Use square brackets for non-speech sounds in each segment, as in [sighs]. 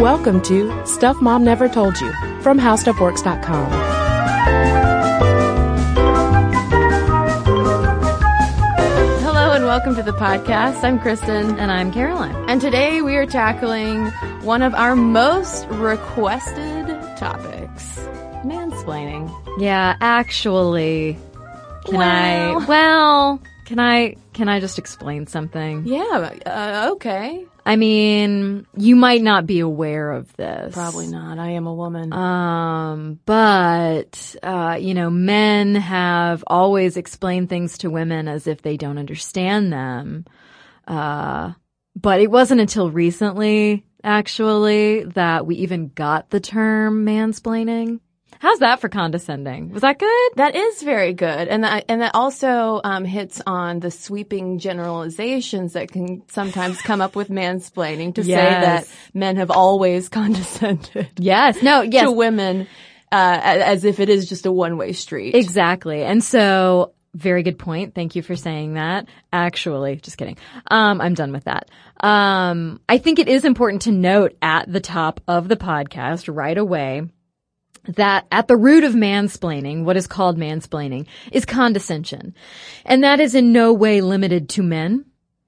Welcome to Stuff Mom Never Told You from HowStuffWorks.com. Hello and welcome to the podcast. I'm Cristen. And I'm Caroline. And today we are tackling one of our most requested topics. Mansplaining. Yeah, actually, can Well. I? Well, can I? Can I just explain something? Yeah, uh, okay. I mean, you might not be aware of this. Probably not. I am a woman. Um, but, uh, you know, men have always explained things to women as if they don't understand them. Uh, but it wasn't until recently, actually, that we even got the term mansplaining. How's that for condescending? Was that good? That is very good, and that and that also um, hits on the sweeping generalizations that can sometimes come up with mansplaining to say that men have always [laughs] condescended Yes. No, yes. to women uh, as if it is just a one way street. Exactly. And so, very good point. Thank you for saying that. Actually, just kidding. Um, I'm done with that. Um, I think it is important to note at the top of the podcast right away that at the root of mansplaining, what is called mansplaining, is condescension. And that is in no way limited to men.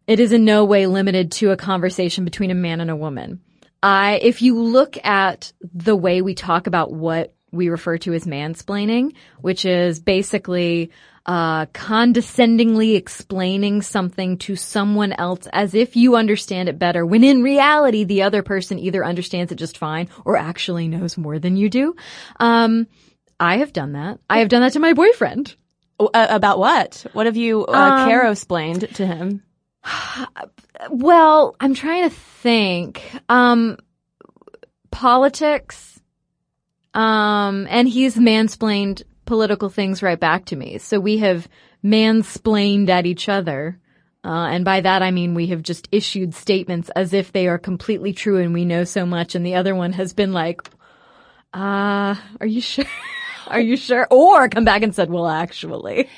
It is in no way limited to a conversation between a man and a woman. I, if you look at the way we talk about what we refer to as mansplaining, which is basically uh, condescendingly explaining something to someone else as if you understand it better, when in reality the other person either understands it just fine or actually knows more than you do. Um, I have done that. I have done that to my boyfriend. Uh, about what? What have you uh, Um, Caro explained to him? [sighs] Well, I'm trying to think. Um, politics. Um, and he's mansplained political things right back to me. So we have mansplained at each other. Uh, and by that I mean we have just issued statements as if they are completely true and we know so much and the other one has been like, uh, are you sure? [laughs] are you sure? Or come back and said, well, actually.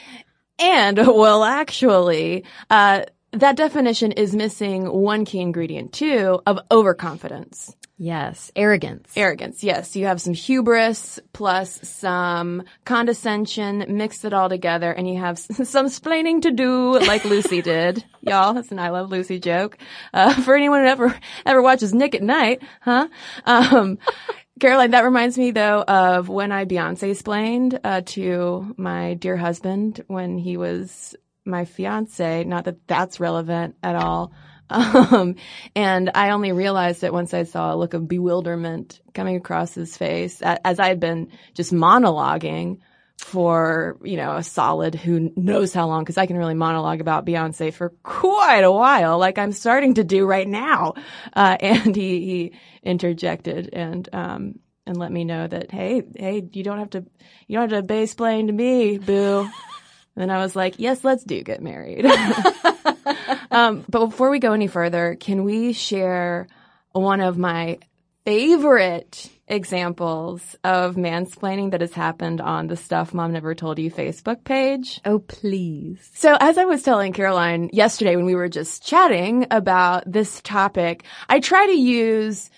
And well, actually, uh, that definition is missing one key ingredient too of overconfidence. Yes. Arrogance. Arrogance, yes. You have some hubris plus some condescension, mix it all together, and you have [laughs] some splaining to do, like Lucy [laughs] did. Y'all, that's an I Love Lucy joke. Uh, for anyone who ever, ever watches Nick at Night, huh? Um, [laughs] Caroline, that reminds me though of when I Beyonce explained, uh, to my dear husband when he was my fiance. Not that that's relevant at all. Um, and I only realized it once I saw a look of bewilderment coming across his face as I had been just monologuing for, you know, a solid who knows how long, cause I can really monologue about Beyonce for quite a while, like I'm starting to do right now. Uh, [laughs] and he, he interjected and, um, and let me know that, hey, hey, you don't have to, you don't have to base plane to me, boo. [laughs] And I was like, yes, let's do get married. [laughs] [laughs] um, but before we go any further, can we share one of my favorite examples of mansplaining that has happened on the Stuff Mom Never Told You Facebook page? Oh, please. So as I was telling Caroline yesterday when we were just chatting about this topic, I try to use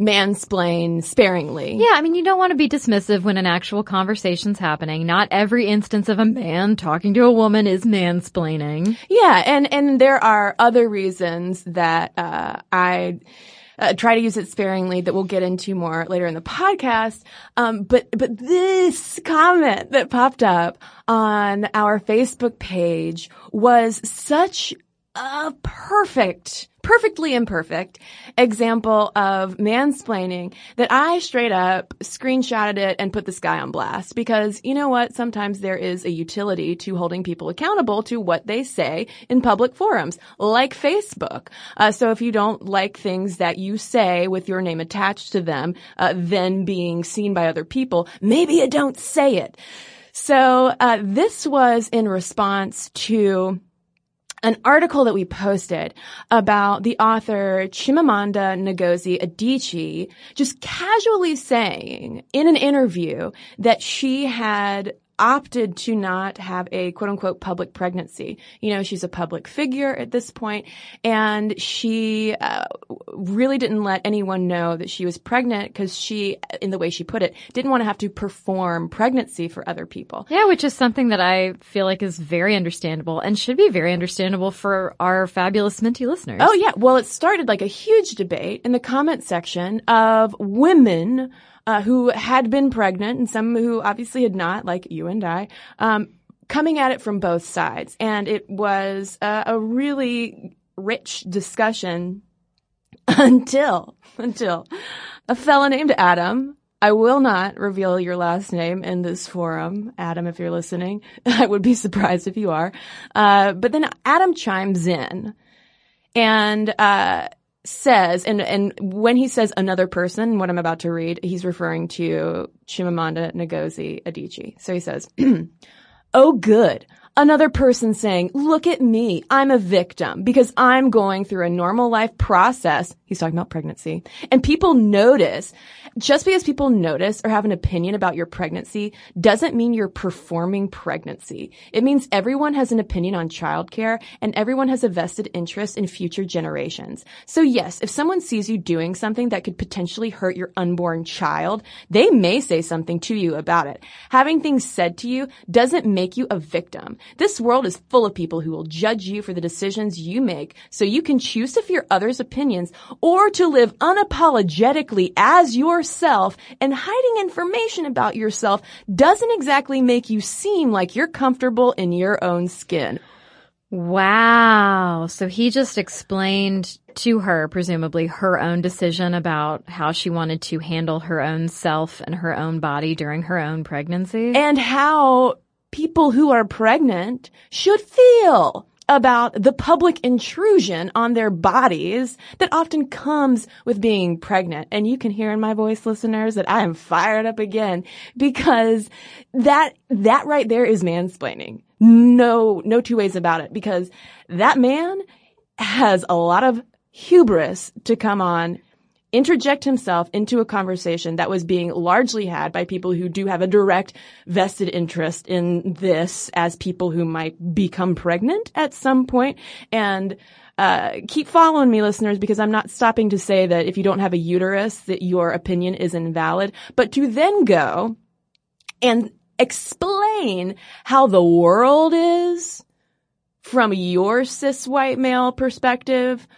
mansplain sparingly. Yeah, I mean, you don't want to be dismissive when an actual conversation's happening. Not every instance of a man talking to a woman is mansplaining. Yeah, and and there are other reasons that uh, I uh, try to use it sparingly that we'll get into more later in the podcast. Um, but but this comment that popped up on our Facebook page was such a perfect, perfectly imperfect example of mansplaining that I straight up screenshotted it and put this guy on blast because you know what? Sometimes there is a utility to holding people accountable to what they say in public forums, like Facebook. Uh, so if you don't like things that you say with your name attached to them, uh, then being seen by other people, maybe you don't say it. So uh, this was in response to an article that we posted about the author Chimamanda Ngozi Adichie just casually saying in an interview that she had opted to not have a quote unquote public pregnancy. You know, she's a public figure at this point, and she uh, really didn't let anyone know that she was pregnant because she, in the way she put it, didn't want to have to perform pregnancy for other people. Yeah, which is something that I feel like is very understandable and should be very understandable for our fabulous Minty listeners. Oh yeah, well it started like a huge debate in the comment section of women uh, who had been pregnant and some who obviously had not, like you and I, um, coming at it from both sides. And it was uh, a really rich discussion [laughs] until, until a fella named Adam I will not reveal your last name in this forum, Adam, if you're listening. [laughs] I would be surprised if you are. Uh, but then Adam chimes in and, uh, says, and, and when he says another person, what I'm about to read, he's referring to Chimamanda Ngozi Adichie. So he says, [clears throat] Oh, good. Another person saying, look at me. I'm a victim because I'm going through a normal life process. He's talking about pregnancy and people notice just because people notice or have an opinion about your pregnancy doesn't mean you're performing pregnancy. It means everyone has an opinion on childcare and everyone has a vested interest in future generations. So yes, if someone sees you doing something that could potentially hurt your unborn child, they may say something to you about it. Having things said to you doesn't make you a victim. This world is full of people who will judge you for the decisions you make, so you can choose to fear others' opinions or to live unapologetically as yourself and hiding information about yourself doesn't exactly make you seem like you're comfortable in your own skin. Wow. So he just explained to her, presumably, her own decision about how she wanted to handle her own self and her own body during her own pregnancy. And how people who are pregnant should feel about the public intrusion on their bodies that often comes with being pregnant. And you can hear in my voice, listeners, that I am fired up again because that, that right there is mansplaining. No, no two ways about it because that man has a lot of hubris to come on interject himself into a conversation that was being largely had by people who do have a direct vested interest in this as people who might become pregnant at some point. And uh, keep following me listeners because I'm not stopping to say that if you don't have a uterus that your opinion is invalid, but to then go and explain how the world is from your cis white male perspective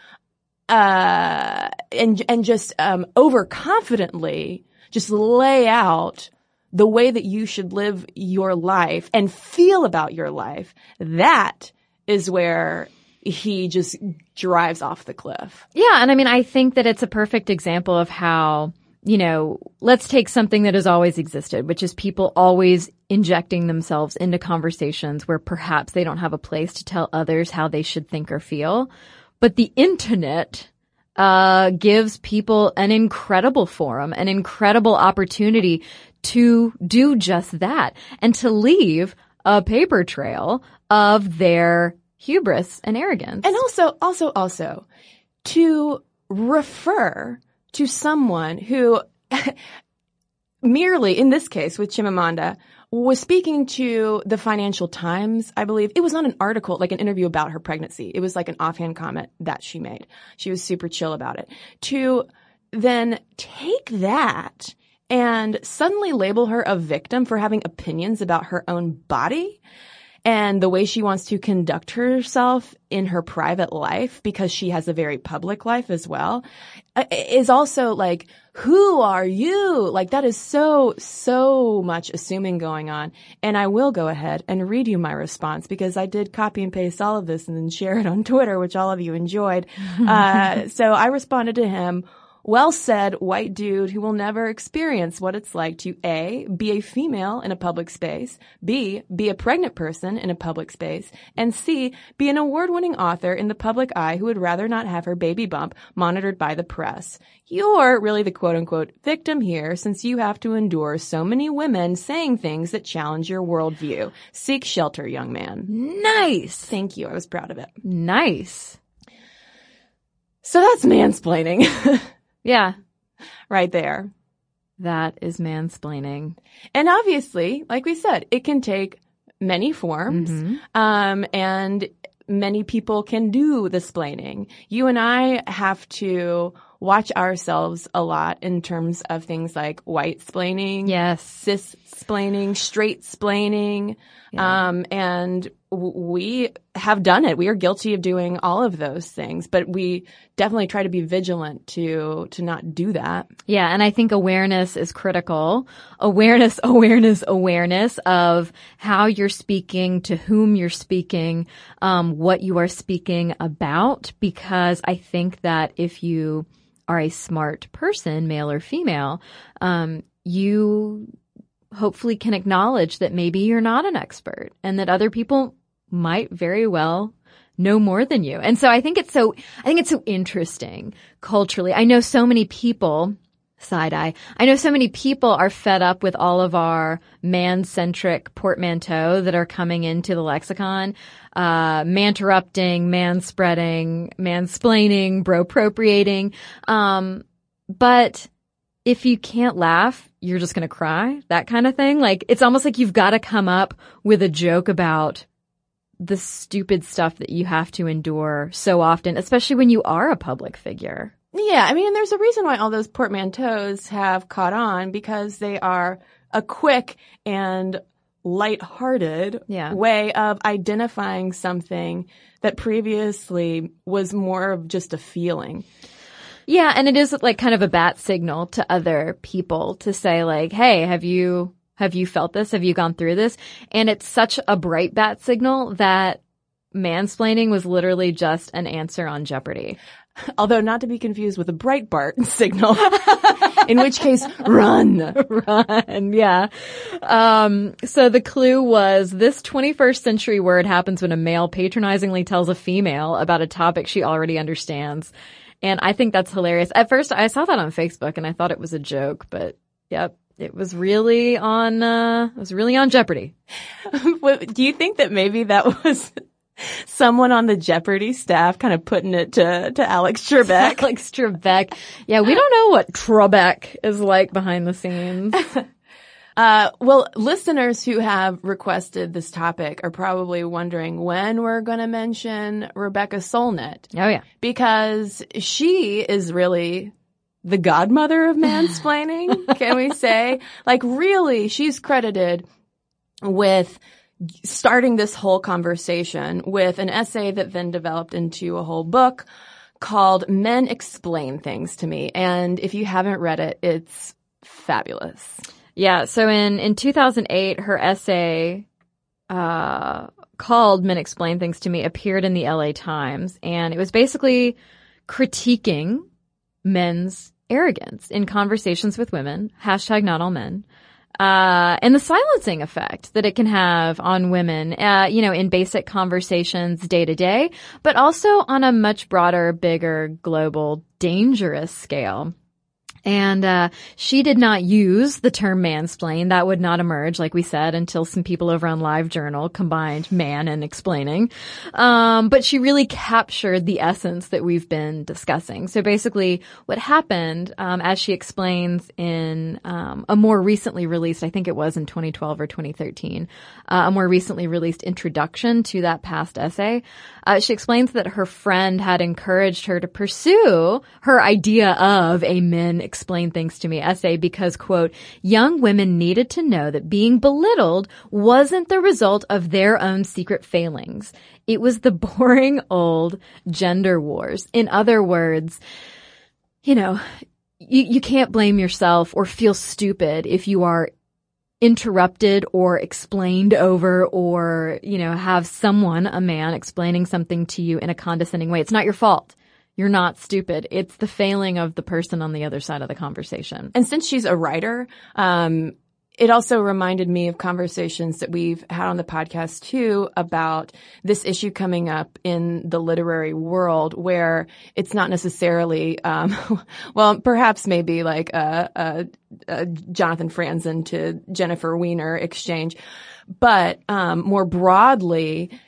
uh, and and just um, overconfidently just lay out the way that you should live your life and feel about your life. That is where he just drives off the cliff. Yeah, and I mean, I think that it's a perfect example of how you know, let's take something that has always existed, which is people always injecting themselves into conversations where perhaps they don't have a place to tell others how they should think or feel. But the internet uh, gives people an incredible forum, an incredible opportunity to do just that and to leave a paper trail of their hubris and arrogance. And also, also, also to refer to someone who [laughs] merely, in this case with Chimamanda, was speaking to the Financial Times, I believe. It was not an article, like an interview about her pregnancy. It was like an offhand comment that she made. She was super chill about it. To then take that and suddenly label her a victim for having opinions about her own body and the way she wants to conduct herself in her private life because she has a very public life as well uh, is also like, who are you? Like that is so, so much assuming going on. And I will go ahead and read you my response because I did copy and paste all of this and then share it on [laughs] Twitter, which all of you enjoyed. [laughs] uh, so I responded to him well said white dude who will never experience what it's like to A, be a female in a public space, B, be a pregnant person in a public space, and C, be an award-winning author in the public eye who would rather not have her baby bump monitored by the press. You're really the quote unquote victim here since you have to endure so many women saying things that challenge your worldview. Seek shelter, young man. Nice. Thank you. I was proud of it. Nice. So that's mansplaining. [laughs] Yeah. right there. that is mansplaining. And obviously, like we said, it can take many forms. Um, and many people can do the splaining. You and I have to watch ourselves a lot in terms of things like white splaining, Yes. cis splaining, straight splaining. Um, and we have done it. We are guilty of doing all of those things, but we definitely try to be vigilant to, to not do that. Yeah, and I think awareness is critical. Awareness, [laughs] awareness, awareness of how you're speaking, to whom you're speaking, um, what you are speaking about, because I think that if you are a smart person, male or female, um, you hopefully can acknowledge that maybe you're not an expert and that other people might very well know more than you. And so I think it's so, I think it's so interesting culturally. I know so many people, side eye, I know so many people are fed up with all of our man-centric portmanteau that are coming into the lexicon. Uh, man-interrupting, man-spreading, mansplaining, bro-appropriating. Um, but if you can't laugh, you're just going to cry, that kind of thing. Like, it's almost like you've got to come up with a joke about the stupid stuff that you have to endure so often, especially when you are a public figure. Yeah, I mean, there's a reason why all those portmanteaus have caught on because they are a quick and lighthearted Yeah. way of identifying something that previously was more of just a feeling. Yeah, and it is like kind of a bat signal to other people to say like, "Hey, have you have you felt this? Have you gone through this?" And it's such a bright bat signal that mansplaining was literally just an answer on Jeopardy. [laughs] Although not to be confused with a Breitbart [laughs] signal, [laughs] in which case, run. Run, yeah. Um, so the clue was this 21st century word happens when a male patronizingly tells a female about a topic she already understands. And I think that's hilarious. At first, I saw that on Facebook and I thought it was a joke, but yep, it was really on, uh, it was really on Jeopardy. [laughs] Do you think that maybe that was [laughs] someone on the Jeopardy staff kind of putting it to, to Alex [laughs] Trebek? like Trebek. Yeah, we don't know what Trebek is like behind the scenes. Uh, well, listeners who have requested this topic are probably wondering when we're going to mention Rebecca Solnit Oh yeah. because she is really the godmother of [laughs] mansplaining, can we say? Like really, she's credited with starting this whole conversation with an essay that then developed into a whole book called Men Explain Things to Me. And if you haven't read it, it's fabulous. Yeah. So in, in 2008, her essay, uh, called Men Explain Things to Me appeared in the LA Times and it was basically critiquing men's arrogance in conversations with women, hashtag not all men, uh, and the silencing effect that it can have on women, uh, you know, in basic conversations day to day, but also on a much broader, bigger, global, dangerous scale. And uh, she did not use the term mansplain. That would not emerge, like we said, until some people over on LiveJournal combined man and explaining. Um, but she really captured the essence that we've been discussing. So basically, what happened, um, as she explains in um, a more recently released, I think it was in 2012 or 2013, uh, a more recently released introduction to that past essay, uh, she explains that her friend had encouraged her to pursue her idea of a men explain things to me essay because quote, young women needed to know that being belittled wasn't the result of their own secret failings. It was the [laughs] boring old gender wars. In other words, you know, you, you can't blame yourself or feel stupid if you are interrupted or explained over or, you know, have someone, a man, explaining something to you in a condescending way. It's not your fault. You're not stupid. It's the failing of the person on the other side of the conversation. And since she's a writer, um, it also reminded me of conversations that we've had on the podcast too about this issue coming up in the literary world where it's not necessarily, um, [laughs] well, perhaps maybe like a, a, a Jonathan Franzen to Jennifer Weiner exchange, but um, more broadly,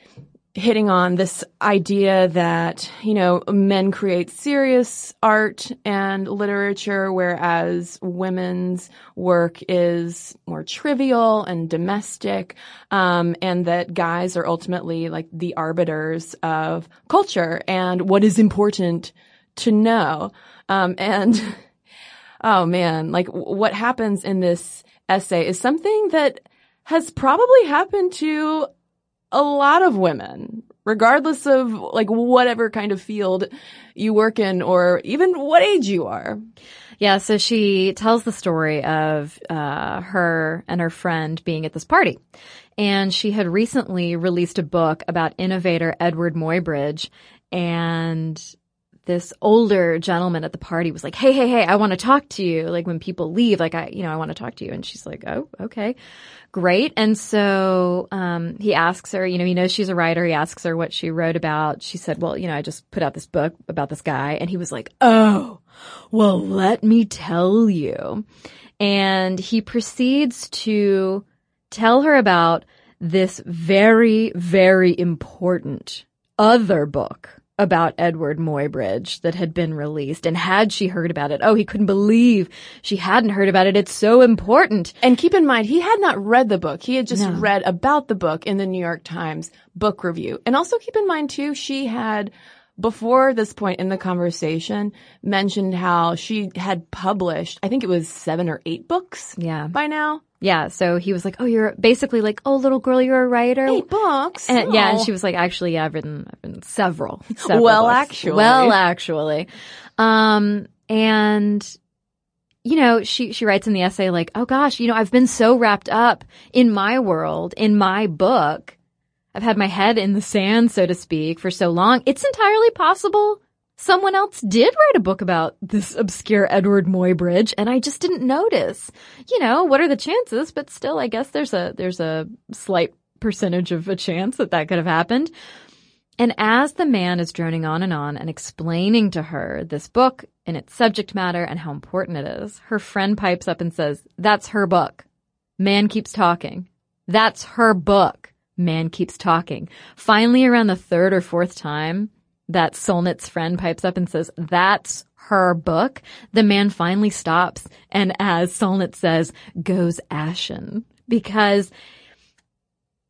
hitting on this idea that, you know, men create serious art and literature, whereas women's work is more trivial and domestic, um, and that guys are ultimately like the arbiters of culture and what is important to know. Um, and, [laughs] oh man, like what happens in this essay is something that has probably happened to a lot of women, regardless of like whatever kind of field you work in or even what age you are. Yeah, so she tells the story of uh, her and her friend being at this party. And she had recently released a book about innovator Edward Muybridge. And this older gentleman at the party was like, Hey, hey, hey, I want to talk to you. Like when people leave, like I, you know, I want to talk to you. And she's like, Oh, okay, great. And so, um, he asks her, you know, he knows she's a writer. He asks her what she wrote about. She said, well, you know, I just put out this book about this guy. And he was like, Oh, well, let me tell you. And he proceeds to tell her about this very, very important other book about Edward Muybridge that had been released. And had she heard about it, oh, he couldn't believe she hadn't heard about it. It's so important. And keep in mind, he had not read the book. He had just no. read about the book in the New York Times book review. And also keep in mind too, she had before this point in the conversation mentioned how she had published, I think it was seven or eight books. Yeah. By now. Yeah. So he was like, "Oh, you're basically like, oh, little girl, you're a writer." Eight books. And, Yeah, and she was like, "Actually, yeah, I've written, I've written several. [laughs] several well, books. actually, well, actually, um, and you know, she she writes in the essay like, "Oh gosh, you know, I've been so wrapped up in my world, in my book." I've had my head in the sand, so to speak, for so long. It's entirely possible someone else did write a book about this obscure Edward Muybridge, and I just didn't notice. You know, what are the chances? But still, I guess there's a there's a slight percentage of a chance that that could have happened. And as the man is droning on and on and explaining to her this book and its subject matter and how important it is, her friend pipes up and says, "That's her book." Man keeps talking. That's her book. Man keeps talking. Finally, around the third or fourth time that Solnit's friend pipes up and says, that's her book, the man finally stops and as Solnit says, goes ashen because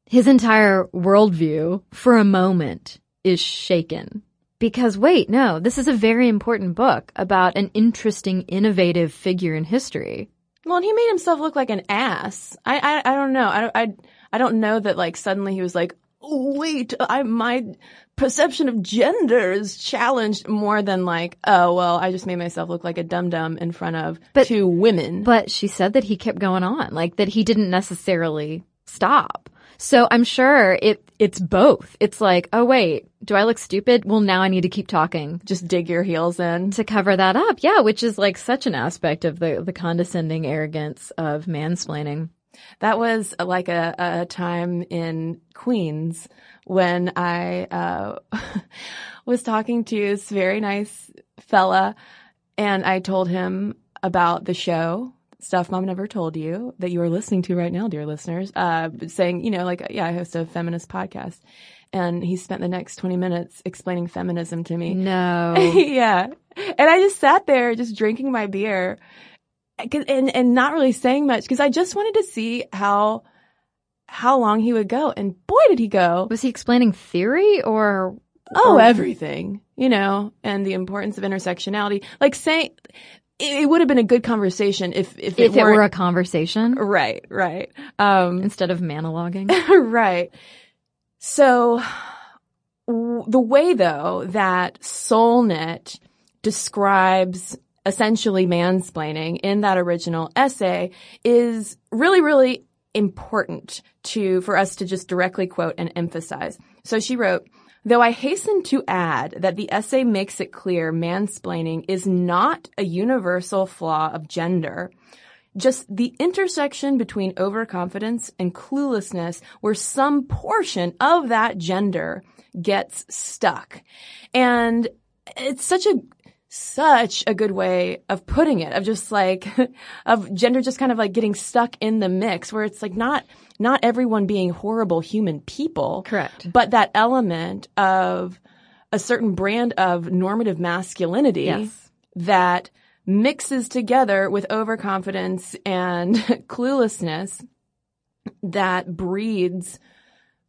his entire worldview for a moment is shaken. Because wait, no, this is a very important book about an interesting, innovative figure in history. Well, and he made himself look like an ass. I, I, I don't know. I, I, I don't know that like suddenly he was like, wait, I, my perception of gender is challenged more than like, oh, well, I just made myself look like a dum dum in front of but, two women. But she said that he kept going on, like that he didn't necessarily stop. So I'm sure it it's both. It's like, oh wait, do I look stupid? Well, now I need to keep talking. Just dig your heels in to cover that up. Yeah, which is like such an aspect of the the condescending arrogance of mansplaining. That was like a, a time in Queens when I uh, [laughs] was talking to this very nice fella, and I told him about the show stuff mom never told you that you are listening to right now, dear listeners. Uh, saying, you know, like, yeah, I host a feminist podcast. And he spent the next 20 minutes explaining feminism to me. No. [laughs] yeah. And I just sat there just drinking my beer and and not really saying much because I just wanted to see how how long he would go. And boy, did he go! Was he explaining theory or? Oh, or... everything, you know, and the importance of intersectionality. Like saying, it, it would have been a good conversation if if, if it, it were a conversation. Right, right. Um, Instead of monologuing. [laughs] right. So w- the way though that Solnit describes essentially mansplaining in that original essay is really, really important to, for us to just directly quote and emphasize. So she wrote, Though I hasten to add that the essay makes it clear mansplaining is not a universal flaw of gender, just the intersection between overconfidence and cluelessness where some portion of that gender gets stuck. And it's such a such a good way of putting it, of just like, [laughs] of gender just kind of like getting stuck in the mix where it's like not, not everyone being horrible human people. Correct. But that element of a certain brand of normative masculinity Yes. that mixes together with overconfidence and [laughs] cluelessness that breeds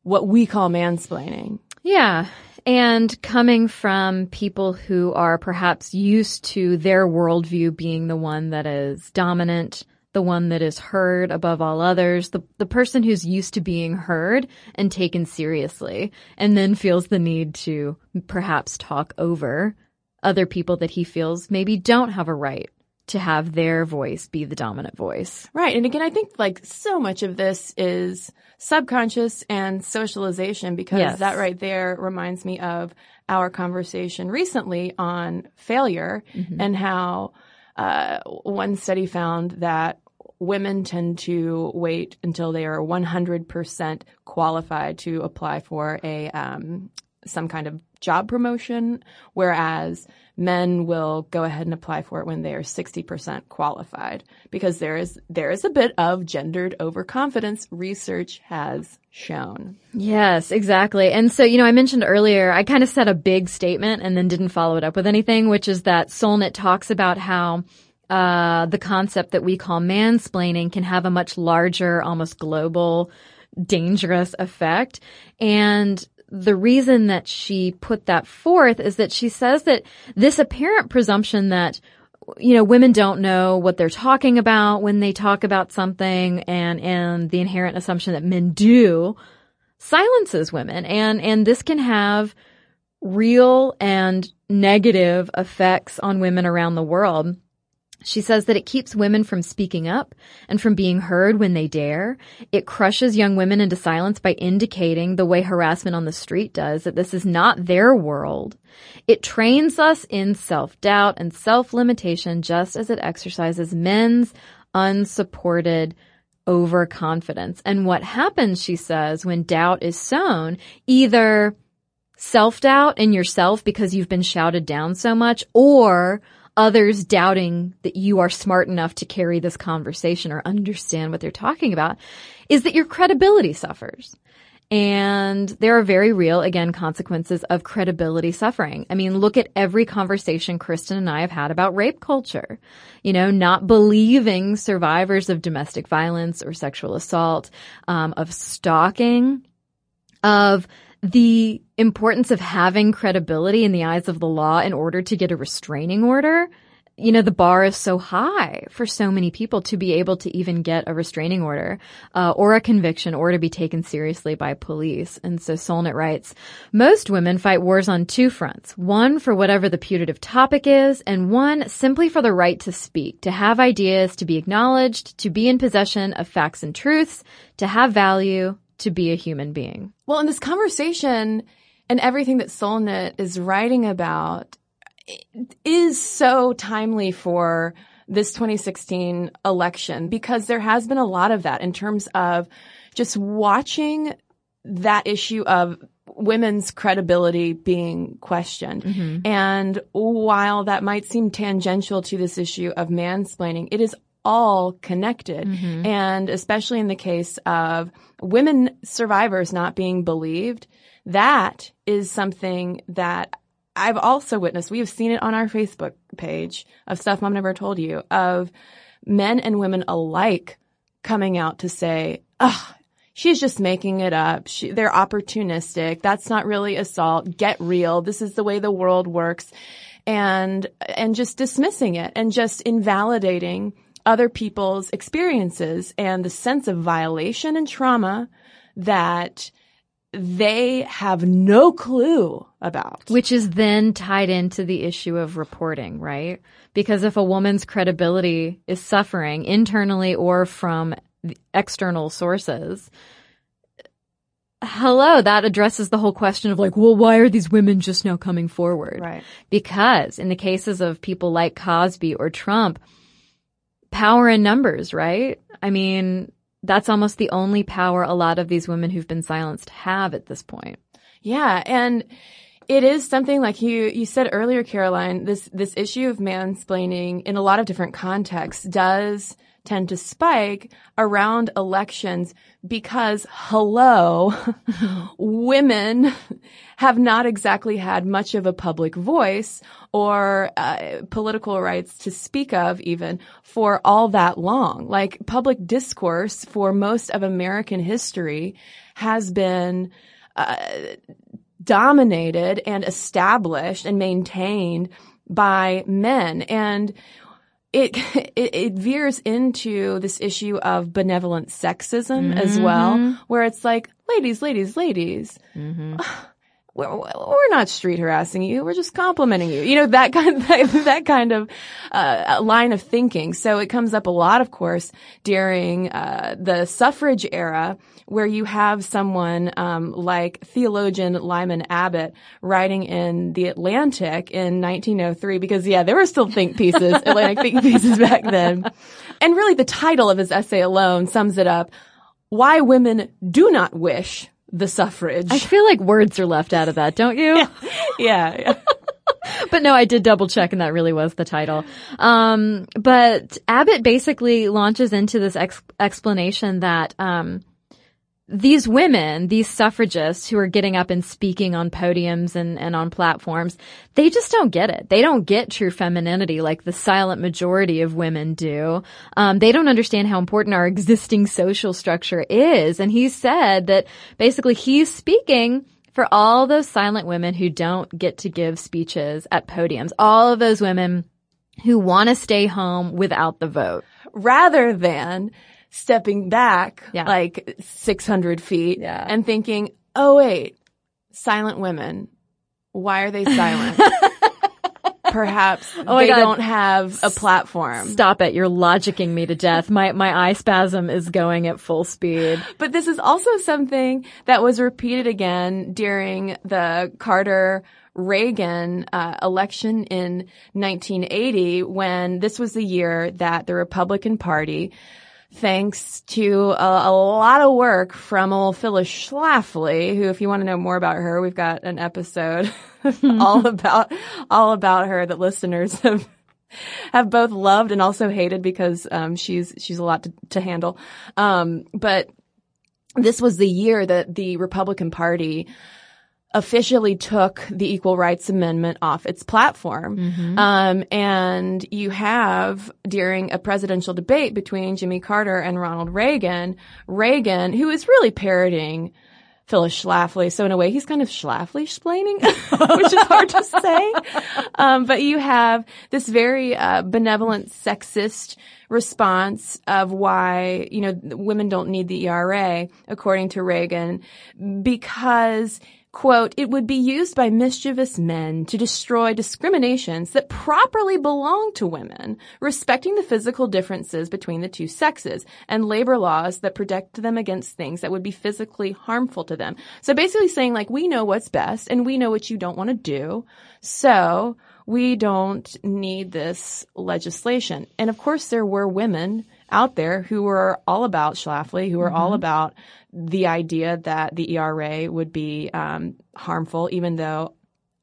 what we call mansplaining. Yeah. And coming from people who are perhaps used to their worldview being the one that is dominant, the one that is heard above all others, the, the person who's used to being heard and taken seriously, and then feels the need to perhaps talk over other people that he feels maybe don't have a right to have their voice be the dominant voice. Right. And again, I think like so much of this is subconscious and socialization because Yes. that right there reminds me of our conversation recently on failure and how uh, one study found that women tend to wait until they are 100% qualified to apply for a um, some kind of job promotion, whereas men will go ahead and apply for it when they are 60% qualified because there is there is a bit of gendered overconfidence research has shown. Yes, exactly. And so, you know, I mentioned earlier, I kind of said a big statement and then didn't follow it up with anything, which is that Solnit talks about how uh, the concept that we call mansplaining can have a much larger, almost global, dangerous effect. And the reason that she put that forth is that she says that this apparent presumption that you know, women don't know what they're talking about when they talk about something and, and the inherent assumption that men do silences women. And, and this can have real and negative effects on women around the world. She says that it keeps women from speaking up and from being heard when they dare. It crushes young women into silence by indicating the way harassment on the street does that this is not their world. It trains us in self-doubt and self-limitation just as it exercises men's unsupported overconfidence. And what happens, she says, when doubt is sown, either self-doubt in yourself because you've been shouted down so much or others doubting that you are smart enough to carry this conversation or understand what they're talking about is that your credibility suffers. And there are very real, again, consequences of credibility suffering. I mean, look at every conversation Cristen and I have had about rape culture. You know, not believing survivors of domestic violence or sexual assault, um, of stalking, of the importance of having credibility in the eyes of the law in order to get a restraining order. You know, the bar is so high for so many people to be able to even get a restraining order, uh, or a conviction or to be taken seriously by police. And so Solnit writes, most women fight wars on two fronts. One for whatever the putative topic is, and one simply for the right to speak, to have ideas, to be acknowledged, to be in possession of facts and truths, to have value, to be a human being. Well, in this conversation and everything that Solnit is writing about is so timely for this 2016 election because there has been a lot of that in terms of just watching that issue of women's credibility being questioned. Mm-hmm. And while that might seem tangential to this issue of mansplaining, it is all connected. Mm-hmm. And especially in the case of women survivors not being believed, that is something that I've also witnessed. We have seen it on our Facebook page of Stuff Mom Never Told You of men and women alike coming out to say, ugh, she's just making it up. She, they're opportunistic. That's not really assault. Get real. This is the way the world works. And, and just dismissing it and just invalidating other people's experiences and the sense of violation and trauma that they have no clue about. Which is then tied into the issue of reporting, right? Because if a woman's credibility is suffering internally or from external sources, hello, that addresses the whole question of like, well, why are these women just now coming forward? Right. Because in the cases of people like Cosby or Trump, power in numbers, right? I mean, that's almost the only power a lot of these women who've been silenced have at this point. Yeah. And it is something like you you said earlier, Caroline. This this issue of mansplaining in a lot of different contexts does tend to spike around elections because hello, [laughs] women have not exactly had much of a public voice or uh, political rights to speak of even for all that long. Like public discourse for most of American history has been uh, dominated and established and maintained by men. And it, [laughs] it, it veers into this issue of benevolent sexism mm-hmm. as well, where it's like, ladies, ladies, ladies. Mm-hmm. [sighs] We're, we're, not street harassing you. We're just complimenting you. You know, that kind of, [laughs] that, that kind of, uh, line of thinking. So it comes up a lot, of course, during, uh, the suffrage era where you have someone, um, like theologian Lyman Abbott writing in The Atlantic in 1903 because, yeah, there were still think pieces, [laughs] Atlantic think pieces back then. And really the title of his essay alone sums it up. Why women do not wish the suffrage. I feel like words are left out of that, don't you? [laughs] yeah. yeah, yeah. [laughs] but no, I did double check and that really was the title. Um, but Abbott basically launches into this ex- explanation that, um, these women, these suffragists who are getting up and speaking on podiums and, and on platforms, they just don't get it. They don't get true femininity like the silent majority of women do. Um, they don't understand how important our [laughs] existing social structure is. And he said that basically he's speaking for all those silent women who don't get to give speeches at podiums, all of those women who want to stay home without the vote. Rather than stepping back yeah. like 600 feet yeah. and thinking, oh wait, silent women. Why are they silent? [laughs] Perhaps oh they God. don't have a platform. Stop it. You're logicking me to death. My, my eye spasm is going at full speed. But this is also something that was repeated again during the Carter Reagan uh, election in 1980 when this was the year that the Republican Party thanks to a, a, lot of work from old Phyllis Schlafly, who, if you want to know more about her, we've got an episode [laughs] all [laughs] about all about her that listeners have have both loved and also hated because um, she's she's a lot to, to handle. Um, but this was the year that the Republican Party officially took the Equal Rights Amendment off its platform. Mm-hmm. Um, and you have during a presidential debate between Jimmy Carter and Ronald Reagan, Reagan, who is really parroting Phyllis Schlafly. So in a way, he's kind of Schlafly explaining, [laughs] which is hard to say. Um, but you have this very uh, benevolent, sexist response of why you know women don't need the ERA, according to Reagan, because quote, it would be used by mischievous men to destroy discriminations that properly belong to women, respecting the physical differences between the two sexes, and labor laws that protect them against things that would be physically harmful to them. So basically saying like, we know what's best and we know what you don't want to do. So we don't need this legislation. And of course there were women out there who were all about Schlafly, who were mm-hmm. all about the idea that the ERA would be um, harmful, even though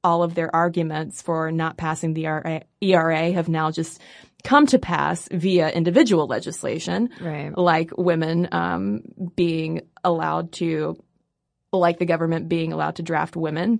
all of their arguments for not passing the ERA, ERA have now just come to pass via individual legislation, right. like women um, being allowed to, like the government being allowed to draft women.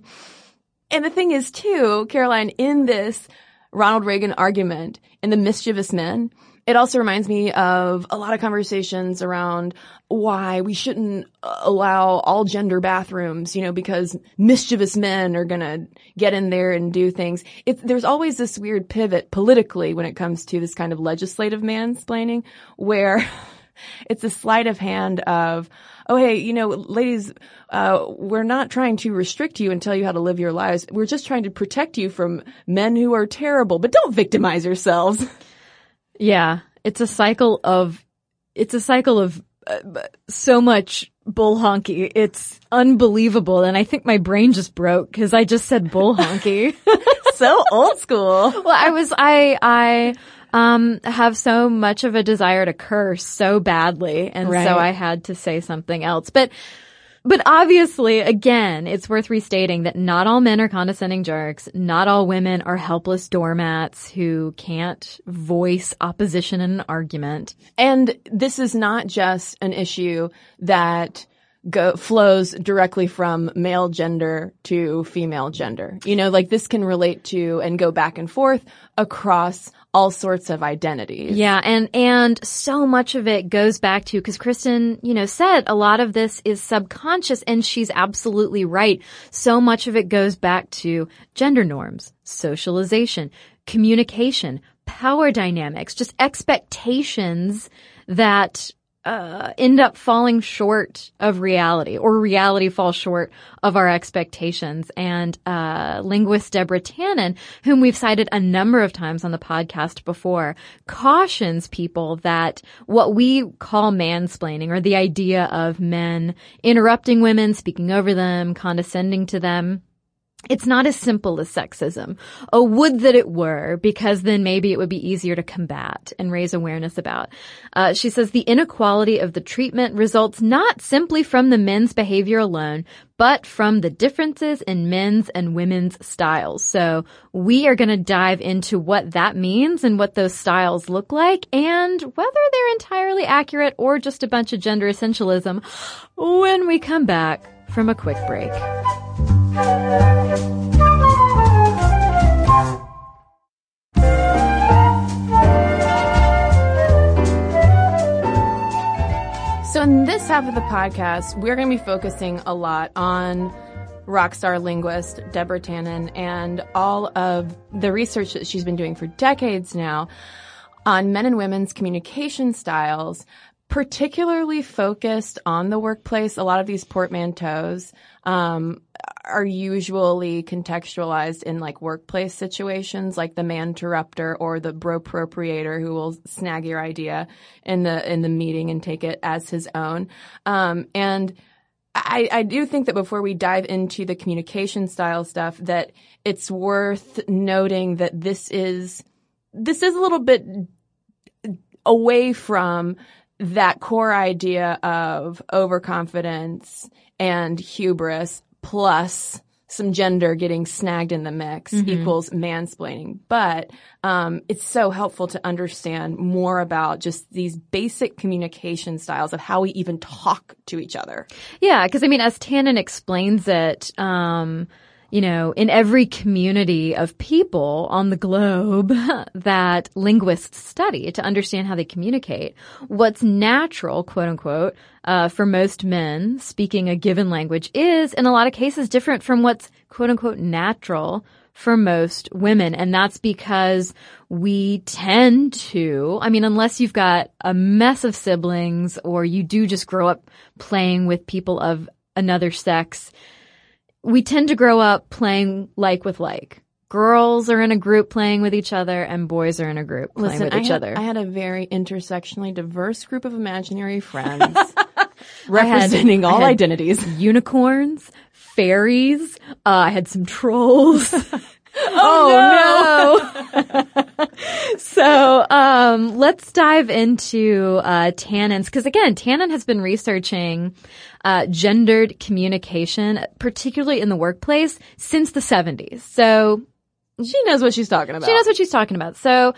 And the thing is, too, Caroline, in this Ronald Reagan argument in the mischievous men, it also reminds me of a lot of conversations around why we shouldn't allow all gender bathrooms, you know, because mischievous men are gonna get in there and do things. It, there's always this weird pivot politically when it comes to this kind of legislative mansplaining where [laughs] it's a sleight of hand of, oh hey, you know, ladies, uh, we're not trying to restrict you and tell you how to live your lives. We're just trying to protect you from men who are terrible, but don't victimize yourselves. [laughs] Yeah, it's a cycle of it's a cycle of uh, so much bull honky. It's unbelievable, and I think my brain just broke because I just said bull honky. [laughs] [laughs] so old school. Well, I was I I um have so much of a desire to curse so badly, and right. so I had to say something else, but. But obviously, again, it's worth restating that not all men are condescending jerks. Not all women are helpless doormats who can't voice opposition in an argument. And this is not just an issue that go, flows directly from male gender to female gender. You know, like this can relate to and go back and forth across all sorts of identities. Yeah, and and so much of it goes back to because Cristen, you know, said a lot of this is subconscious, and she's absolutely right. So much of it goes back to gender norms, socialization, communication, power dynamics, just expectations that uh, end up falling short of reality or reality falls short of our expectations. And, uh, linguist Deborah Tannen, whom we've cited a number of times on the podcast before, cautions people that what we call mansplaining or the idea of men interrupting women, speaking over them, condescending to them, it's not as simple as sexism. Oh, would that it were, because then maybe it would be easier to combat and raise awareness about. Uh, she says the inequality of the treatment results not simply from the men's behavior alone, but from the differences in men's and women's styles. So we are going to dive into what that means and what those styles look like and whether they're entirely accurate or just a bunch of gender essentialism when we come back from a quick break. So in this half of the podcast, we're going to be focusing a lot on rock star linguist Deborah Tannen and all of the research that she's been doing for decades now on men and women's communication styles, particularly focused on the workplace. A lot of these portmanteaus um, are usually contextualized in like workplace situations, like the man interrupter or the bropropriator who will snag your idea in the in the meeting and take it as his own. Um, and I, I do think that before we dive into the communication style stuff, that it's worth noting that this is this is a little bit away from that core idea of overconfidence and hubris plus some gender getting snagged in the mix mm-hmm. equals mansplaining. But um, it's so helpful to understand more about just these basic communication styles of how we even talk to each other. Yeah, because I mean, as Tannen explains it, um, you know, in every community of people on the globe [laughs] that linguists study to understand how they communicate, what's natural, quote unquote, uh, for most men speaking a given language is, in a lot of cases, different from what's quote unquote natural for most women. And that's because we tend to, I mean, unless you've got a mess of siblings or you do just grow up playing with people of another sex, we tend to grow up playing like with like. Girls are in a group playing with each other and boys are in a group playing Listen, with each I had, other. I had a very intersectionally diverse group of imaginary [laughs] friends representing had, all identities. Unicorns, fairies, uh, I had some trolls. [laughs] [laughs] oh, oh no. [laughs] so um, let's dive into uh, Tannen's because again, Tannen has been researching uh, gendered communication, particularly in the workplace, since the 70s. So she knows what she's talking about. She knows what she's talking about. So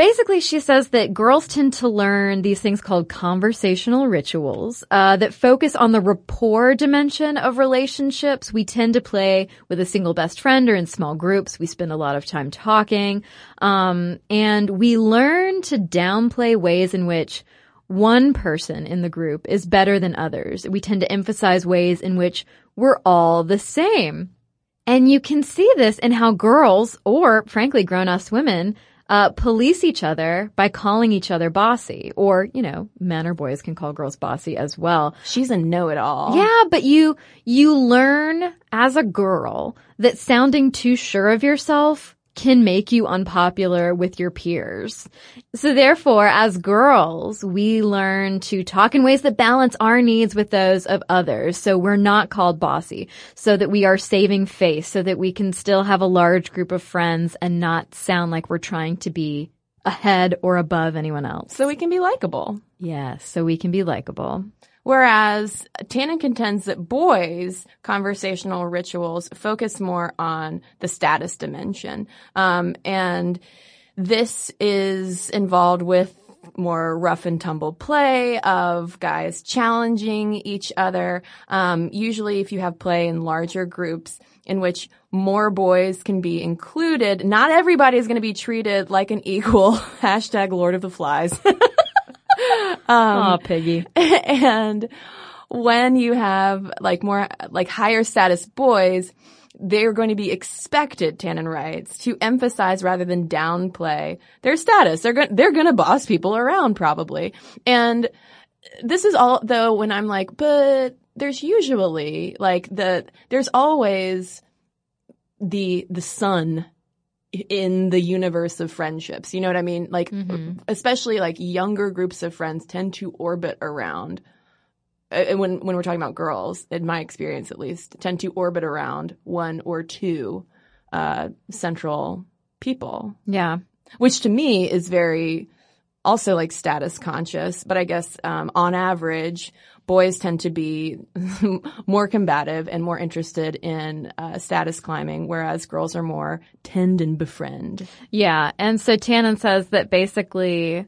basically she says that girls tend to learn these things called conversational rituals uh, that focus on the rapport dimension of relationships. We tend to play with a single best friend or in small groups. We spend a lot of time talking. Um, and we learn to downplay ways in which one person in the group is better than others. We tend to emphasize ways in which we're all the same. And you can see this in how girls or frankly grown-ass women uh, police each other by calling each other bossy, or you know, men or boys can call girls bossy as well. She's a know-it-all. Yeah, but you you learn as a girl that sounding too sure of yourself can make you unpopular with your peers. So therefore, as girls, we learn to talk in ways that balance our needs with those of others. So we're not called bossy, so that we are saving face, so that we can still have a large group of friends and not sound like we're trying to be ahead or above anyone else. So we can be likable. Yes, so we can be likable. Whereas Tannen contends that boys' conversational rituals focus more on the status dimension. Um, and this is involved with more rough and tumble play of guys challenging each other. Um, usually if you have play in larger groups in which more boys can be included, not everybody is going to be treated like an equal. [laughs] Hashtag Lord of the Flies. [laughs] Um, Aw, Piggy. [laughs] and when you have like more like higher status boys, they're going to be expected, Tannen writes, to emphasize rather than downplay their status. They're going they're going to boss people around probably. And this is all though when I'm like, but there's usually like the there's always the the sun in the universe of friendships. You know what I mean? Like, especially like younger groups of friends tend to orbit around. uh, When when we're talking about girls, in my experience at least, tend to orbit around one or two uh, central people, Yeah. which to me is very also like status conscious. But I guess um, on average, boys tend to be [laughs] more combative and more interested in uh, status climbing, whereas girls are more tend and befriend. Yeah. And so Tannen says that basically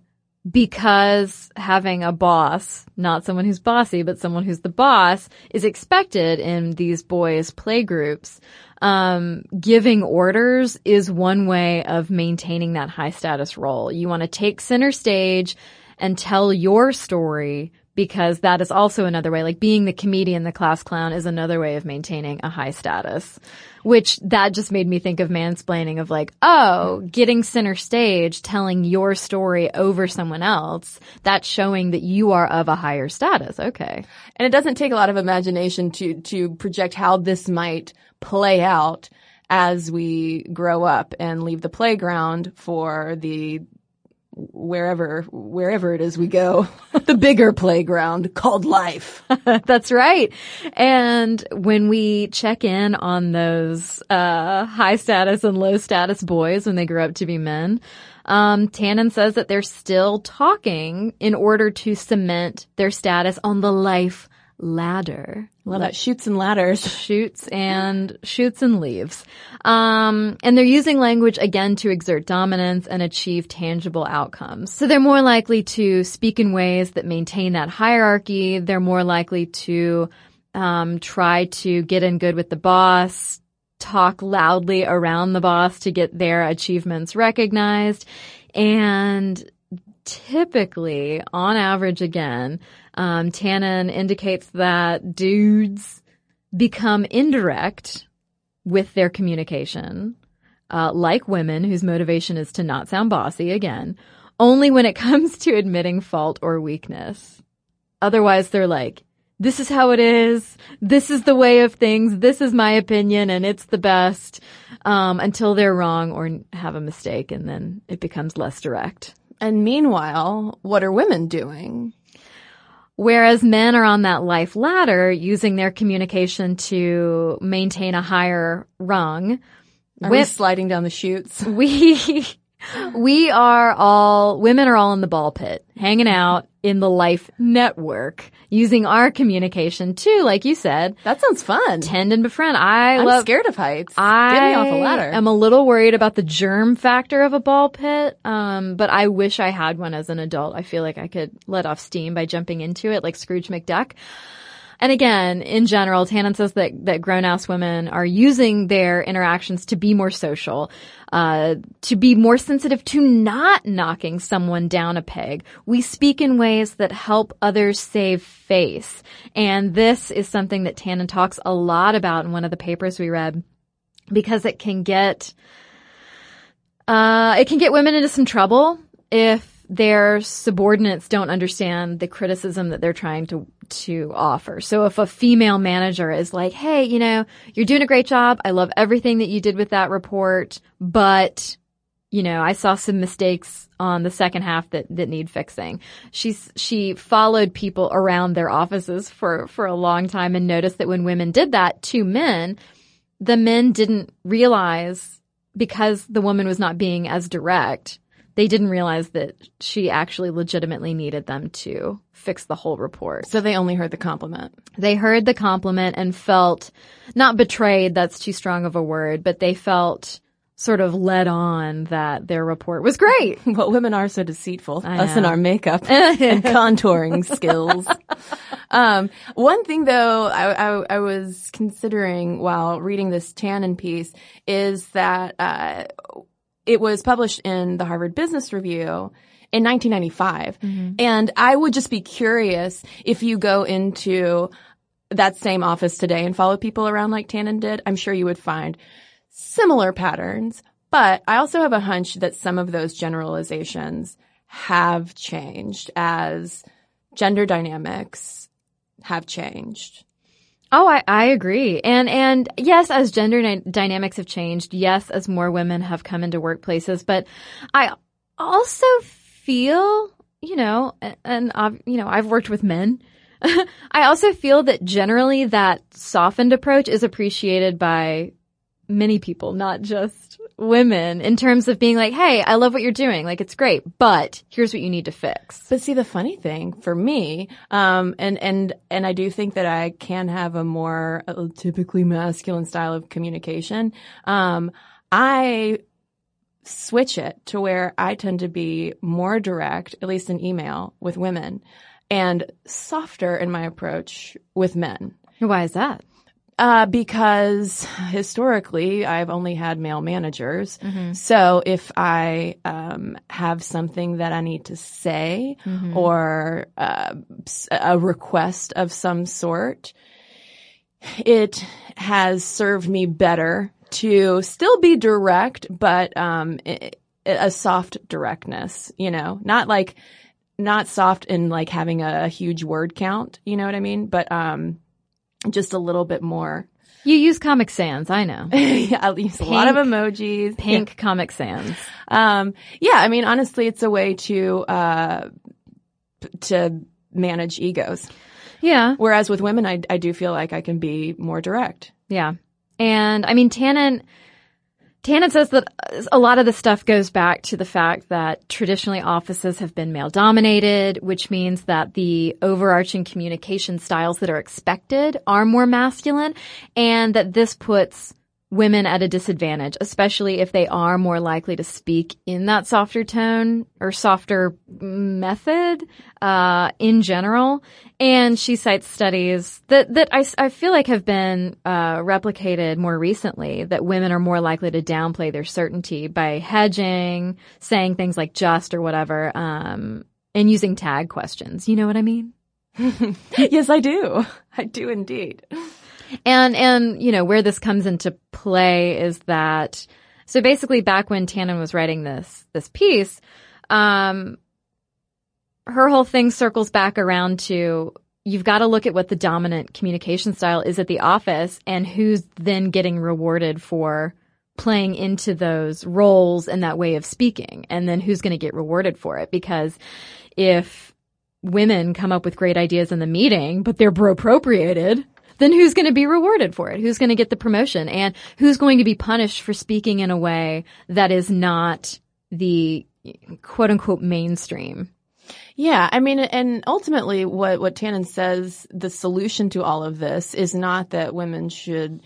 because having a boss, not someone who's bossy, but someone who's the boss is expected in these boys play groups. Um, giving orders is one way of maintaining that high status role. You want to take center stage and tell your story because that is also another way, like being the comedian, the class clown is another way of maintaining a high status, which that just made me think of mansplaining of like, oh, getting center stage, telling your story over someone else, that's showing that you are of a higher status. Okay. And it doesn't take a lot of imagination to to project how this might play out as we grow up and leave the playground for the wherever wherever it is we go, [laughs] the bigger playground called life. [laughs] That's right. And when we check in on those uh, high status and low status boys when they grow up to be men, um, Tannen says that they're still talking in order to cement their status on the life ladder. Well, that Chutes and Ladders. [laughs] Shoots and shoots and leaves. Um, and they're using language again to exert dominance and achieve tangible outcomes. So they're more likely to speak in ways that maintain that hierarchy. They're more likely to um, try to get in good with the boss, talk loudly around the boss to get their achievements recognized. And typically, on average again, um, Tannen indicates that dudes become indirect with their communication, uh, like women whose motivation is to not sound bossy again, only when it [laughs] comes to admitting fault or weakness. Otherwise, they're like, this is how it is. This is the way of things. This is my opinion and it's the best. Um, until they're wrong or have a mistake and then it becomes less direct. And meanwhile, what are women doing? Whereas men are on that life ladder using their communication to maintain a higher rung. Are Wi- we sliding down the chutes? we [laughs] we are all women are all in the ball pit hanging out in the life network using our communication too like you said That sounds fun. tend and befriend i I'm love scared of heights. I Get me off a ladder. I'm a little worried about the germ factor of a ball pit, um, but I wish I had one as an adult. I feel like I could let off steam by jumping into it like Scrooge McDuck. And again, in general, Tannen says that, that grown-ass women are using their interactions to be more social, uh, to be more sensitive to not knocking someone down a peg. We speak in ways that help others save face. And this is something that Tannen talks a lot about in one of the papers we read because it can get uh, it can get women into some trouble if their subordinates don't understand the criticism that they're trying to to offer. So if a female manager is like, "Hey, you know, you're doing a great job. I love everything that you did with that report, but you know, I saw some mistakes on the second half that, that need fixing. She's, she followed people around their offices for, for a long time and noticed that when women did that to men, the men didn't realize because the woman was not being as direct they didn't realize that she actually legitimately needed them to fix the whole report. So they only heard the compliment. They heard the compliment and felt not betrayed, that's too strong of a word, but they felt sort of led on that their report was great. [laughs] Well, women are so deceitful. I us and our makeup [laughs] and contouring skills. Um, one thing though, I, I, I was considering while reading this Tannen piece is that, uh, it was published in the Harvard Business Review in 1995. Mm-hmm. And I would just be curious if you go into that same office today and follow people around like Tannen did, I'm sure you would find similar patterns. But I also have a hunch that some of those generalizations have changed as gender dynamics have changed. Oh, I, I agree. And, and yes, as gender dy- dynamics have changed, yes, as more women have come into workplaces, but I also feel, you know, and, and you know, I've worked with men. [laughs] I also feel that generally that softened approach is appreciated by many people, not just women, in terms of being like, hey, I love what you're doing. Like, it's great, but here's what you need to fix. But see, the funny thing for me, um, and and and I do think that I can have a more uh, typically masculine style of communication. Um, I switch it to where I tend to be more direct, at least in email, with women, and softer in my approach with men. Why is that? Uh, because historically I've only had male managers. So if I, um, have something that I need to say or, uh, a request of some sort, it has served me better to still be direct, but, um, i- a soft directness, you know, not like, not soft in like having a, huge word count, you know what I mean? But, um, just a little bit more. You use Comic Sans, I know. [laughs] yeah, I use a lot of emojis. Pink Comic Sans. Um, yeah, I mean, honestly, it's a way to, uh, p- to manage egos. Yeah. Whereas with women, I, I do feel like I can be more direct. Yeah. And I mean, Tannen, Tannen says that uh, a lot of the stuff goes back to the fact that traditionally offices have been male dominated, which means that the overarching communication styles that are expected are more masculine and that this puts women at a disadvantage, especially if they are more likely to speak in that softer tone or softer method uh, in general. And she cites studies that that I, I feel like have been uh, replicated more recently that women are more likely to downplay their certainty by hedging, saying things like just or whatever, um, and using tag questions. You know what I mean? [laughs] yes, I do. I do indeed. And and you know where this comes into play is that so basically back when Tannen was writing this this piece, um, her whole thing circles back around to you've got to look at what the dominant communication style is at the office and who's then getting rewarded for playing into those roles and that way of speaking. And then who's going to get rewarded for it? Because if women come up with great ideas in the meeting but they're appropriated then who's going to be rewarded for it? Who's going to get the promotion? And who's going to be punished for speaking in a way that is not the quote unquote mainstream? Yeah, I mean, and ultimately, what what Tannen says, the solution to all of this is not that women should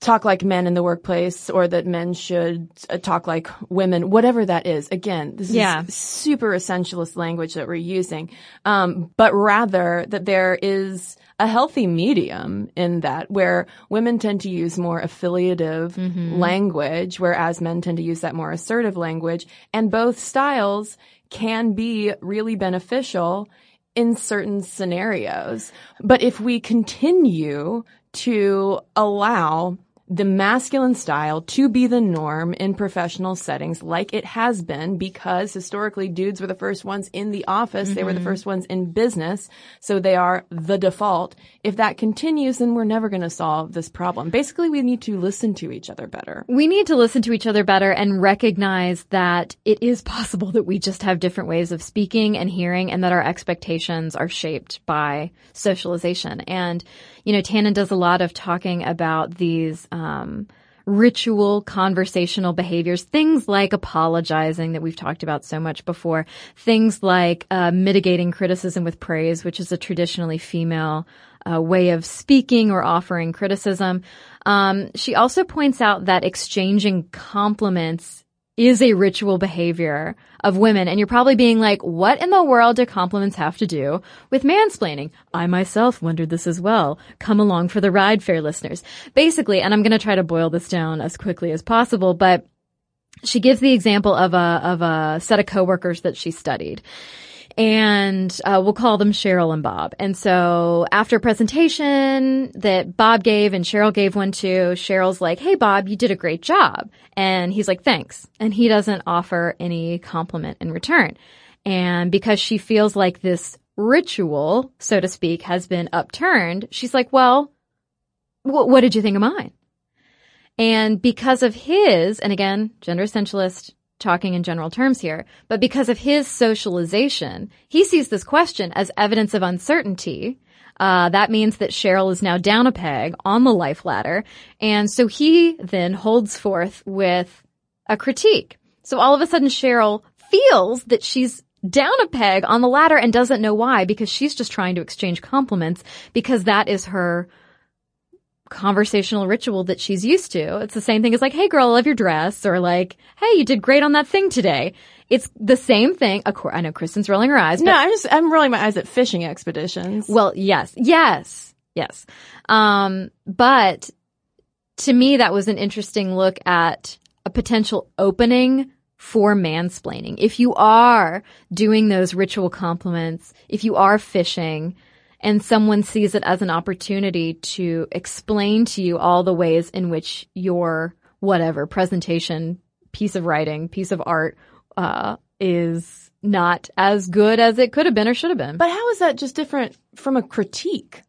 talk like men in the workplace or that men should uh, talk like women, whatever that is. Again, this Yeah. is super essentialist language that we're using, um, but rather that there is a healthy medium in that where women tend to use more affiliative language, whereas men tend to use that more assertive language, and both styles can be really beneficial in certain scenarios. But if we continue to allow the masculine style to be the norm in professional settings like it has been because historically dudes were the first ones in the office. They were the first ones in business. So they are the default. If that continues, then we're never going to solve this problem. Basically, we need to listen to each other better. We need to listen to each other better and recognize that it is possible that we just have different ways of speaking and hearing and that our expectations are shaped by socialization. And, you know, Tannen does a lot of talking about these, um, ritual conversational behaviors, things like apologizing that we've talked about so much before, things like uh, mitigating criticism with praise, which is a traditionally female uh, way of speaking or offering criticism. Um, she also points out that exchanging compliments is a ritual behavior of women. And you're probably being like, what in the world do compliments have to do with mansplaining? I myself wondered this as well. Come along for the ride, fair listeners. Basically, and I'm going to try to boil this down as quickly as possible, but she gives the example of a, of a set of coworkers that she studied and uh, we'll call them Cheryl and Bob. And so after a presentation that Bob gave and Cheryl gave one too, Cheryl's like, "Hey Bob, you did a great job," and he's like, "Thanks," and he doesn't offer any compliment in return. And because she feels like this ritual, so to speak, has been upturned, she's like, "Well, wh- what did you think of mine?" And because of his, and again, gender essentialist, talking in general terms here, but because of his socialization, he sees this question as evidence of uncertainty. Uh, that means that Cheryl is now down a peg on the life ladder. And so he then holds forth with a critique. So all of a sudden Cheryl feels that she's down a peg on the ladder and doesn't know why because she's just trying to exchange compliments because that is her conversational ritual that she's used to. It's the same thing as like, hey girl, I love your dress or like, hey, you did great on that thing today. It's the same thing. Of course, I know Cristen's rolling her eyes. No, I'm just, I'm rolling my eyes at fishing expeditions. Well, yes, yes, yes. Um, but to me, that was an interesting look at a potential opening for mansplaining. If you are doing those ritual compliments, if you are fishing, and someone sees it as an opportunity to explain to you all the ways in which your whatever presentation, piece of writing, piece of art, uh, is not as good as it could have been or should have been. But how is that just different from a critique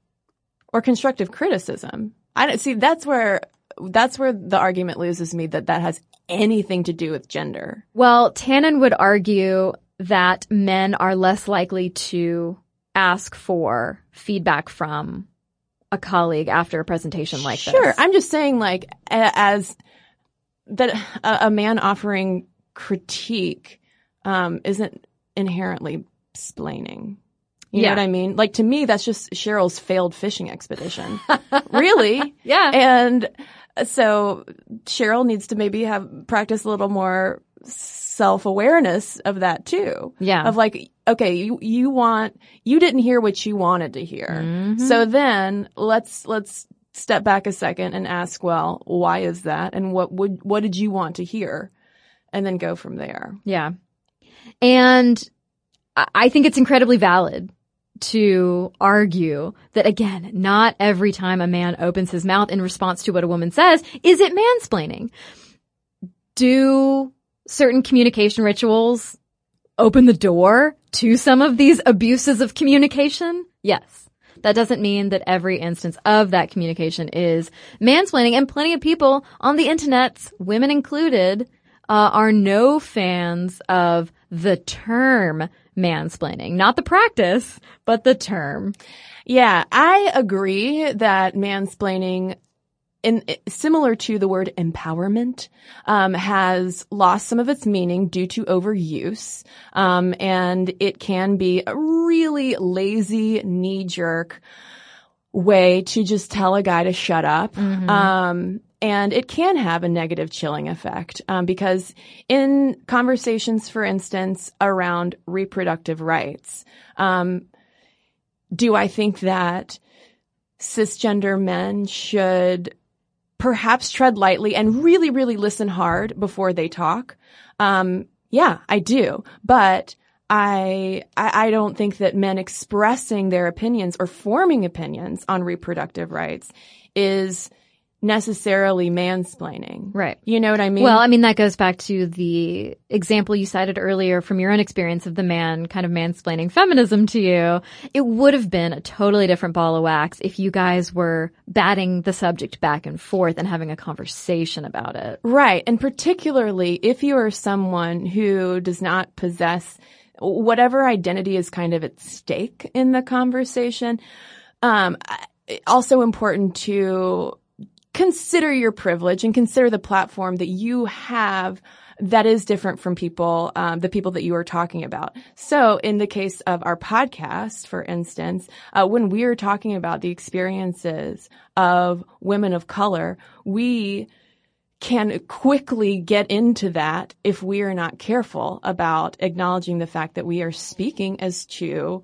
or constructive criticism? I don't see that's where that's where the argument loses me that that has anything to do with gender. Well, Tannen would argue that men are less likely to ask for feedback from a colleague after a presentation like sure. this. Sure. I'm just saying like as that a, a man offering critique um, isn't inherently splaining. You Yeah. know what I mean? Like to me, that's just Cheryl's failed fishing expedition. [laughs] really? Yeah. And so Cheryl needs to maybe have practice a little more self awareness of that too. Yeah. Of like, okay, you, you want, you didn't hear what you wanted to hear. Mm-hmm. So then let's, let's step back a second and ask, well, why is that? And what would, what did you want to hear? And then go from there. Yeah. And I- I think it's incredibly valid to argue that again, not every time a man opens his mouth in response to what a woman says is it mansplaining. Do certain communication rituals open the door to some of these abuses of communication? Yes. That doesn't mean that every instance of that communication is mansplaining and plenty of people on the internet, women included, uh, are no fans of the term mansplaining. Not the practice, but the term. Yeah, I agree that mansplaining in similar to the word empowerment um, has lost some of its meaning due to overuse um, and it can be a really lazy knee-jerk way to just tell a guy to shut up. Um, and it can have a negative chilling effect um, because in conversations for instance around reproductive rights um, do i think that cisgender men should perhaps tread lightly and really, really listen hard before they talk. Um, yeah, I do. But I, I, I don't think that men expressing their opinions or forming opinions on reproductive rights is necessarily mansplaining. Right. You know what I mean? Well, I mean, that goes back to the example you cited earlier from your own experience of the man kind of mansplaining feminism to you. It would have been a totally different ball of wax if you guys were batting the subject back and forth and having a conversation about it. Right. And particularly if you are someone who does not possess whatever identity is kind of at stake in the conversation. Um, also important to consider your privilege and consider the platform that you have that is different from people, um, the people that you are talking about. So in the case of our podcast, for instance, uh, when we are talking about the experiences of women of color, we can quickly get into that if we are not careful about acknowledging the fact that we are speaking as to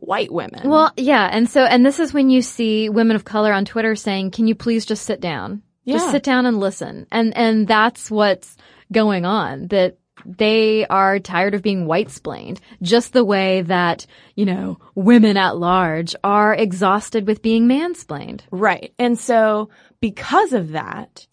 white women. Well, yeah. And so, and this is when you see women of color on Twitter saying, can you please just sit down? Just sit down and listen. And, and that's what's going on that they are tired of being white splained just the way that, you know, women at large are exhausted with being mansplained. Right. And so because of that,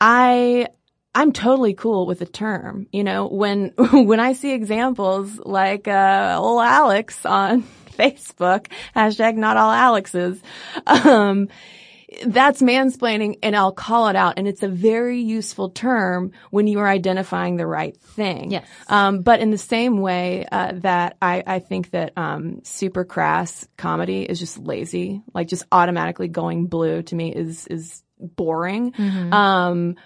I I'm totally cool with the term. You know, when [laughs] when I see examples like uh old Alex on Facebook, hashtag not all Alexes, um, that's mansplaining and I'll call it out. And it's a very useful term when you are identifying the right thing. Yes. Um, but in the same way uh, that I, I think that um, super crass comedy is just lazy, like just automatically going blue to me is is boring. Um,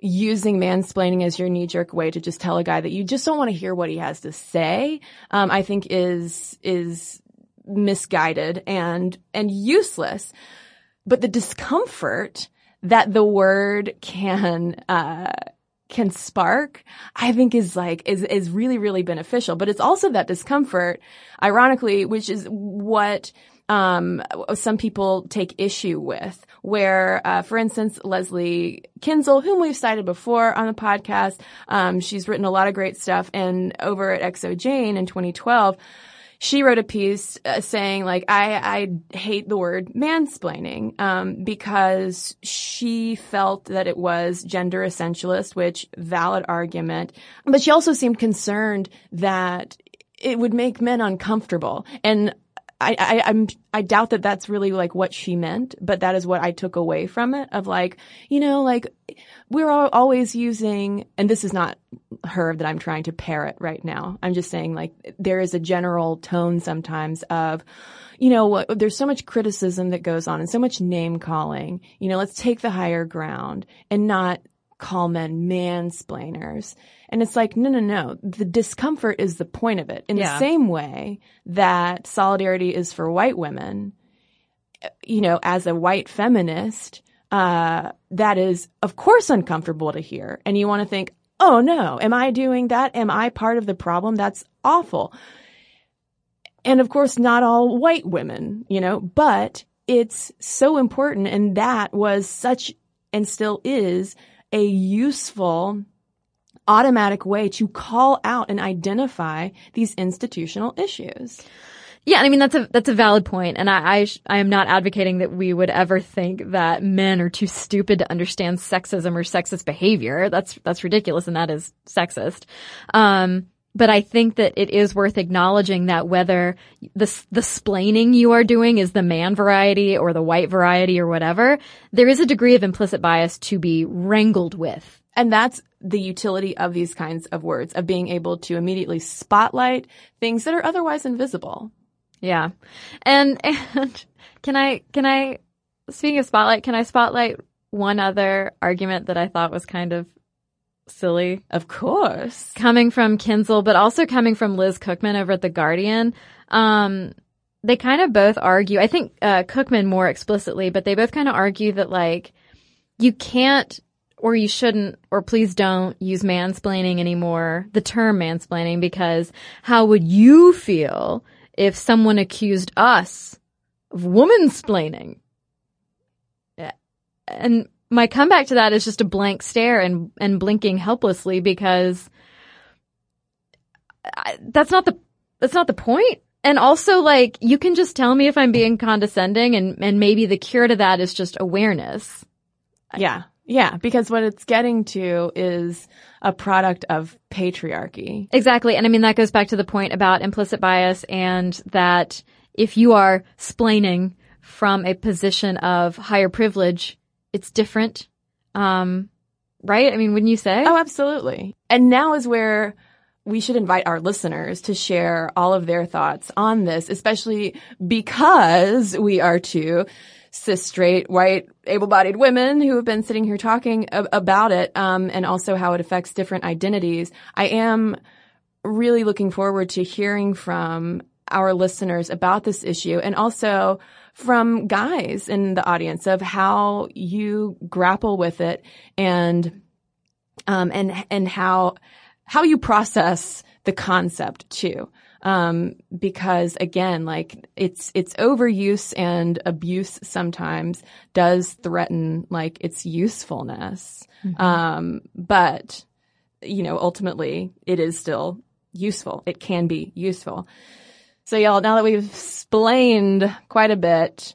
using mansplaining as your knee jerk way to just tell a guy that you just don't want to hear what he has to say, um, I think is is misguided and and useless. But the discomfort that the word can uh, can spark, I think is like is is really really beneficial. But it's also that discomfort, ironically, which is what um, some people take issue with. Where, uh, for instance, Lesley Kinzel, whom we've cited before on the podcast, um, she's written a lot of great stuff, and over at xoJane in 2012 she wrote a piece uh, saying like I I hate the word mansplaining um, because she felt that it was gender essentialist, which valid argument, but she also seemed concerned that it would make men uncomfortable and. I, I, I'm, I doubt that that's really like what she meant, but that is what I took away from it of like, you know, like we're all always using, and this is not her that I'm trying to parrot right now. I'm just saying like there is a general tone sometimes of, you know, there's so much criticism that goes on and so much name calling. You know, let's take the higher ground and not call men mansplainers. And it's like, no, no, no. The discomfort is the point of it. In Yeah. the same way that solidarity is for white women, you know, as a white feminist, uh, that is, of course, uncomfortable to hear. And you want to think, oh no, am I doing that? Am I part of the problem? That's awful. And of course, not all white women, you know, but it's so important. And that was such and still is a useful automatic way to call out and identify these institutional issues. Yeah, I mean that's a that's a valid point, and I I, sh- I am not advocating that we would ever think that men are too stupid to understand sexism or sexist behavior. That's that's ridiculous, and that is sexist. Um, but I think that it is worth acknowledging that whether the the splaining you are doing is the man variety or the white variety or whatever, there is a degree of implicit bias to be wrangled with. And that's the utility of these kinds of words, of being able to immediately spotlight things that are otherwise invisible. Yeah. And [laughs] and can I can I speaking of spotlight, can I spotlight one other argument that I thought was kind of silly Of course. coming from Kinzel, but also coming from Liz Cookman over at The Guardian. Um, they kind of both argue, I think, uh, Cookman more explicitly, but they both kind of argue that like, you can't or you shouldn't or please don't use mansplaining anymore, the term mansplaining, because how would you feel if someone accused us of womansplaining? Yeah. And my comeback to that is just a blank stare and, and blinking helplessly because I, that's not the, that's not the point. And also like, you can just tell me if I'm being condescending and, and maybe the cure to that is just awareness. Yeah. Yeah. Because what it's getting to is a product of patriarchy. Exactly. And I mean, that goes back to the point about implicit bias and that if you are splaining from a position of higher privilege, it's different. Um, right? I mean, wouldn't you say? Oh, absolutely. And now is where we should invite our listeners to share all of their thoughts on this, especially because we are two cis, straight, white, able-bodied women who have been sitting here talking ab- about it, um, and also how it affects different identities. I am really looking forward to hearing from our listeners about this issue and also from guys in the audience of how you grapple with it and um, and and how how you process the concept too. Um, because again, like it's it's overuse and abuse sometimes does threaten like its usefulness. Mm-hmm. Um, but you know, ultimately, it is still useful. It can be useful. So y'all, now that we've explained quite a bit,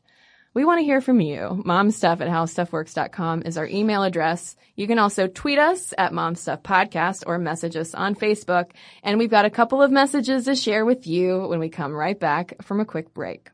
we want to hear from you. Momstuff at howstuffworks.com is our email address. You can also tweet us at momstuffpodcast or message us on Facebook. And we've got a couple of messages to share with you when we come right back from a quick break.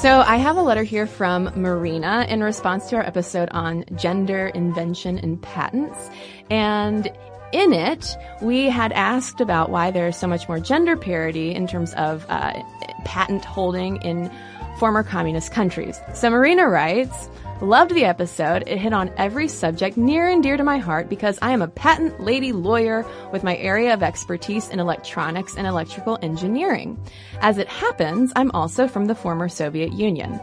So I have a letter here from Marina in response to our episode on gender invention and patents. And in it, we had asked about why there's so much more gender parity in terms of uh, patent holding in former communist countries. So Marina writes, Loved the episode. It hit on every subject near and dear to my heart because I am a patent lady lawyer with my area of expertise in electronics and electrical engineering. As it happens, I'm also from the former Soviet Union.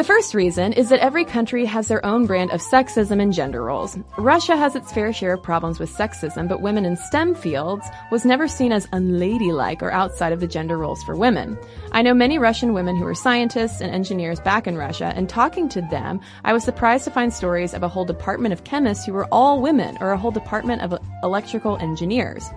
The first reason is that every country has their own brand of sexism and gender roles. Russia has its fair share of problems with sexism, but women in STEM fields was never seen as unladylike or outside of the gender roles for women. I know many Russian women who are scientists and engineers back in Russia, and talking to them, I was surprised to find stories of a whole department of chemists who were all women, or a whole department of electrical engineers.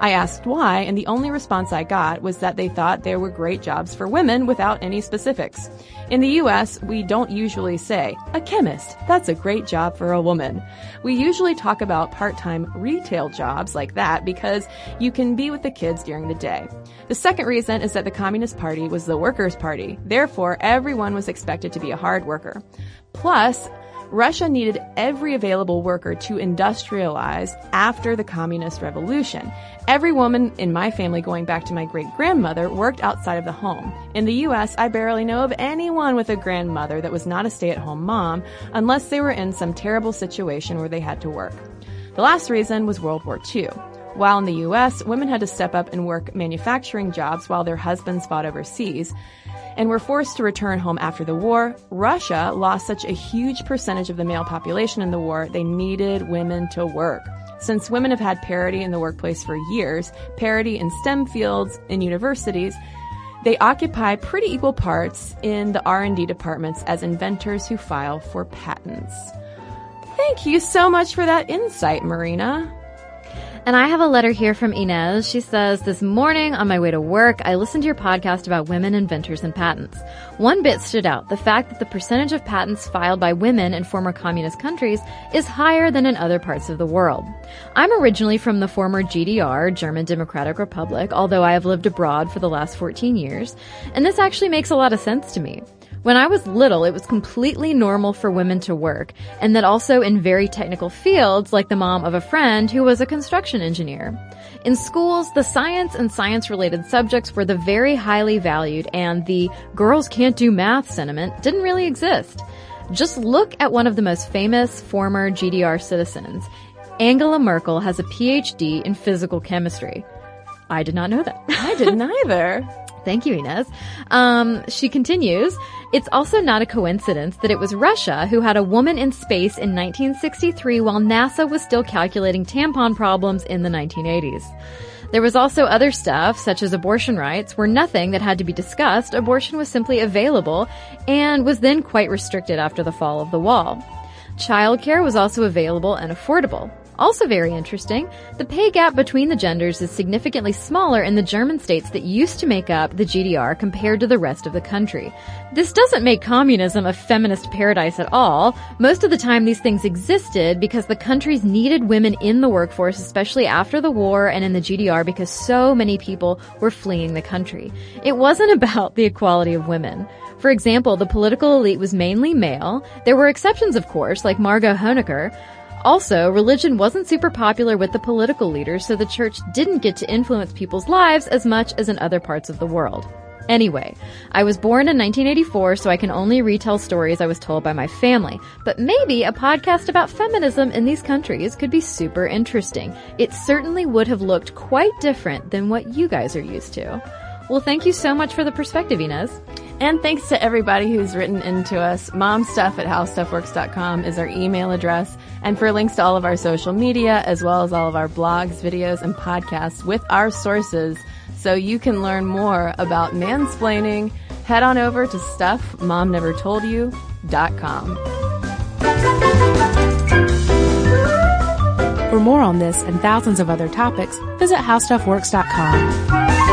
I asked why, and the only response I got was that they thought there were great jobs for women without any specifics. In the US, we don't usually say, a chemist, that's a great job for a woman. We usually talk about part-time retail jobs like that because you can be with the kids during the day. The second reason is that the Communist Party was the workers' party. Therefore, everyone was expected to be a hard worker. Plus, Russia needed every available worker to industrialize after the communist revolution. Every woman in my family going back to my great grandmother worked outside of the home. In the US, I barely know of anyone with a grandmother that was not a stay at home mom unless they were in some terrible situation where they had to work. The last reason was World War II. While in the US, women had to step up and work manufacturing jobs while their husbands fought overseas and were forced to return home after the war. Russia lost such a huge percentage of the male population in the war, they needed women to work. Since women have had parity in the workplace for years, parity in STEM fields, in universities, they occupy pretty equal parts in the R&D departments as inventors who file for patents. Thank you so much for that insight, Marina. And I have a letter here from Inez. She says, This morning on my way to work, I listened to your podcast about women inventors and patents. One bit stood out the fact that the percentage of patents filed by women in former communist countries is higher than in other parts of the world. I'm originally from the former GDR, German Democratic Republic, although I have lived abroad for the last 14 years, and this actually makes a lot of sense to me. When I was little, it was completely normal for women to work, and that also in very technical fields, like the mom of a friend who was a construction engineer. In schools, the science and science related subjects were the very highly valued, and the girls can't do math sentiment didn't really exist. Just look at one of the most famous former GDR citizens. Angela Merkel has a PhD in physical chemistry. I did not know that. I didn't [laughs] either. Thank you, Inez. Um, she continues, it's also not a coincidence that it was Russia who had a woman in space in 1963 while NASA was still calculating tampon problems in the 1980s. There was also other stuff, such as abortion rights, where nothing that had to be discussed, abortion was simply available and was then quite restricted after the fall of the wall. Childcare was also available and affordable. Also very interesting, the pay gap between the genders is significantly smaller in the German states that used to make up the GDR compared to the rest of the country. This doesn't make communism a feminist paradise at all. Most of the time these things existed because the countries needed women in the workforce, especially after the war and in the GDR because so many people were fleeing the country. It wasn't [laughs] about the equality of women. For example, the political elite was mainly male. There were exceptions, of course, like Margot Honecker, also, religion wasn't super popular with the political leaders, so the church didn't get to influence people's lives as much as in other parts of the world. Anyway, I was born in 1984, so I can only retell stories I was told by my family. But maybe a podcast about feminism in these countries could be super interesting. It certainly would have looked quite different than what you guys are used to. Well, thank you so much for the perspective, Inez. And thanks to everybody who's written into us. Momstuff at howstuffworks.com is our email address. And for links to all of our social media, as well as all of our blogs, videos, and podcasts with our sources, so you can learn more about mansplaining, head on over to stuffmomnevertoldyou.com. For more on this and thousands of other topics, visit howstuffworks.com.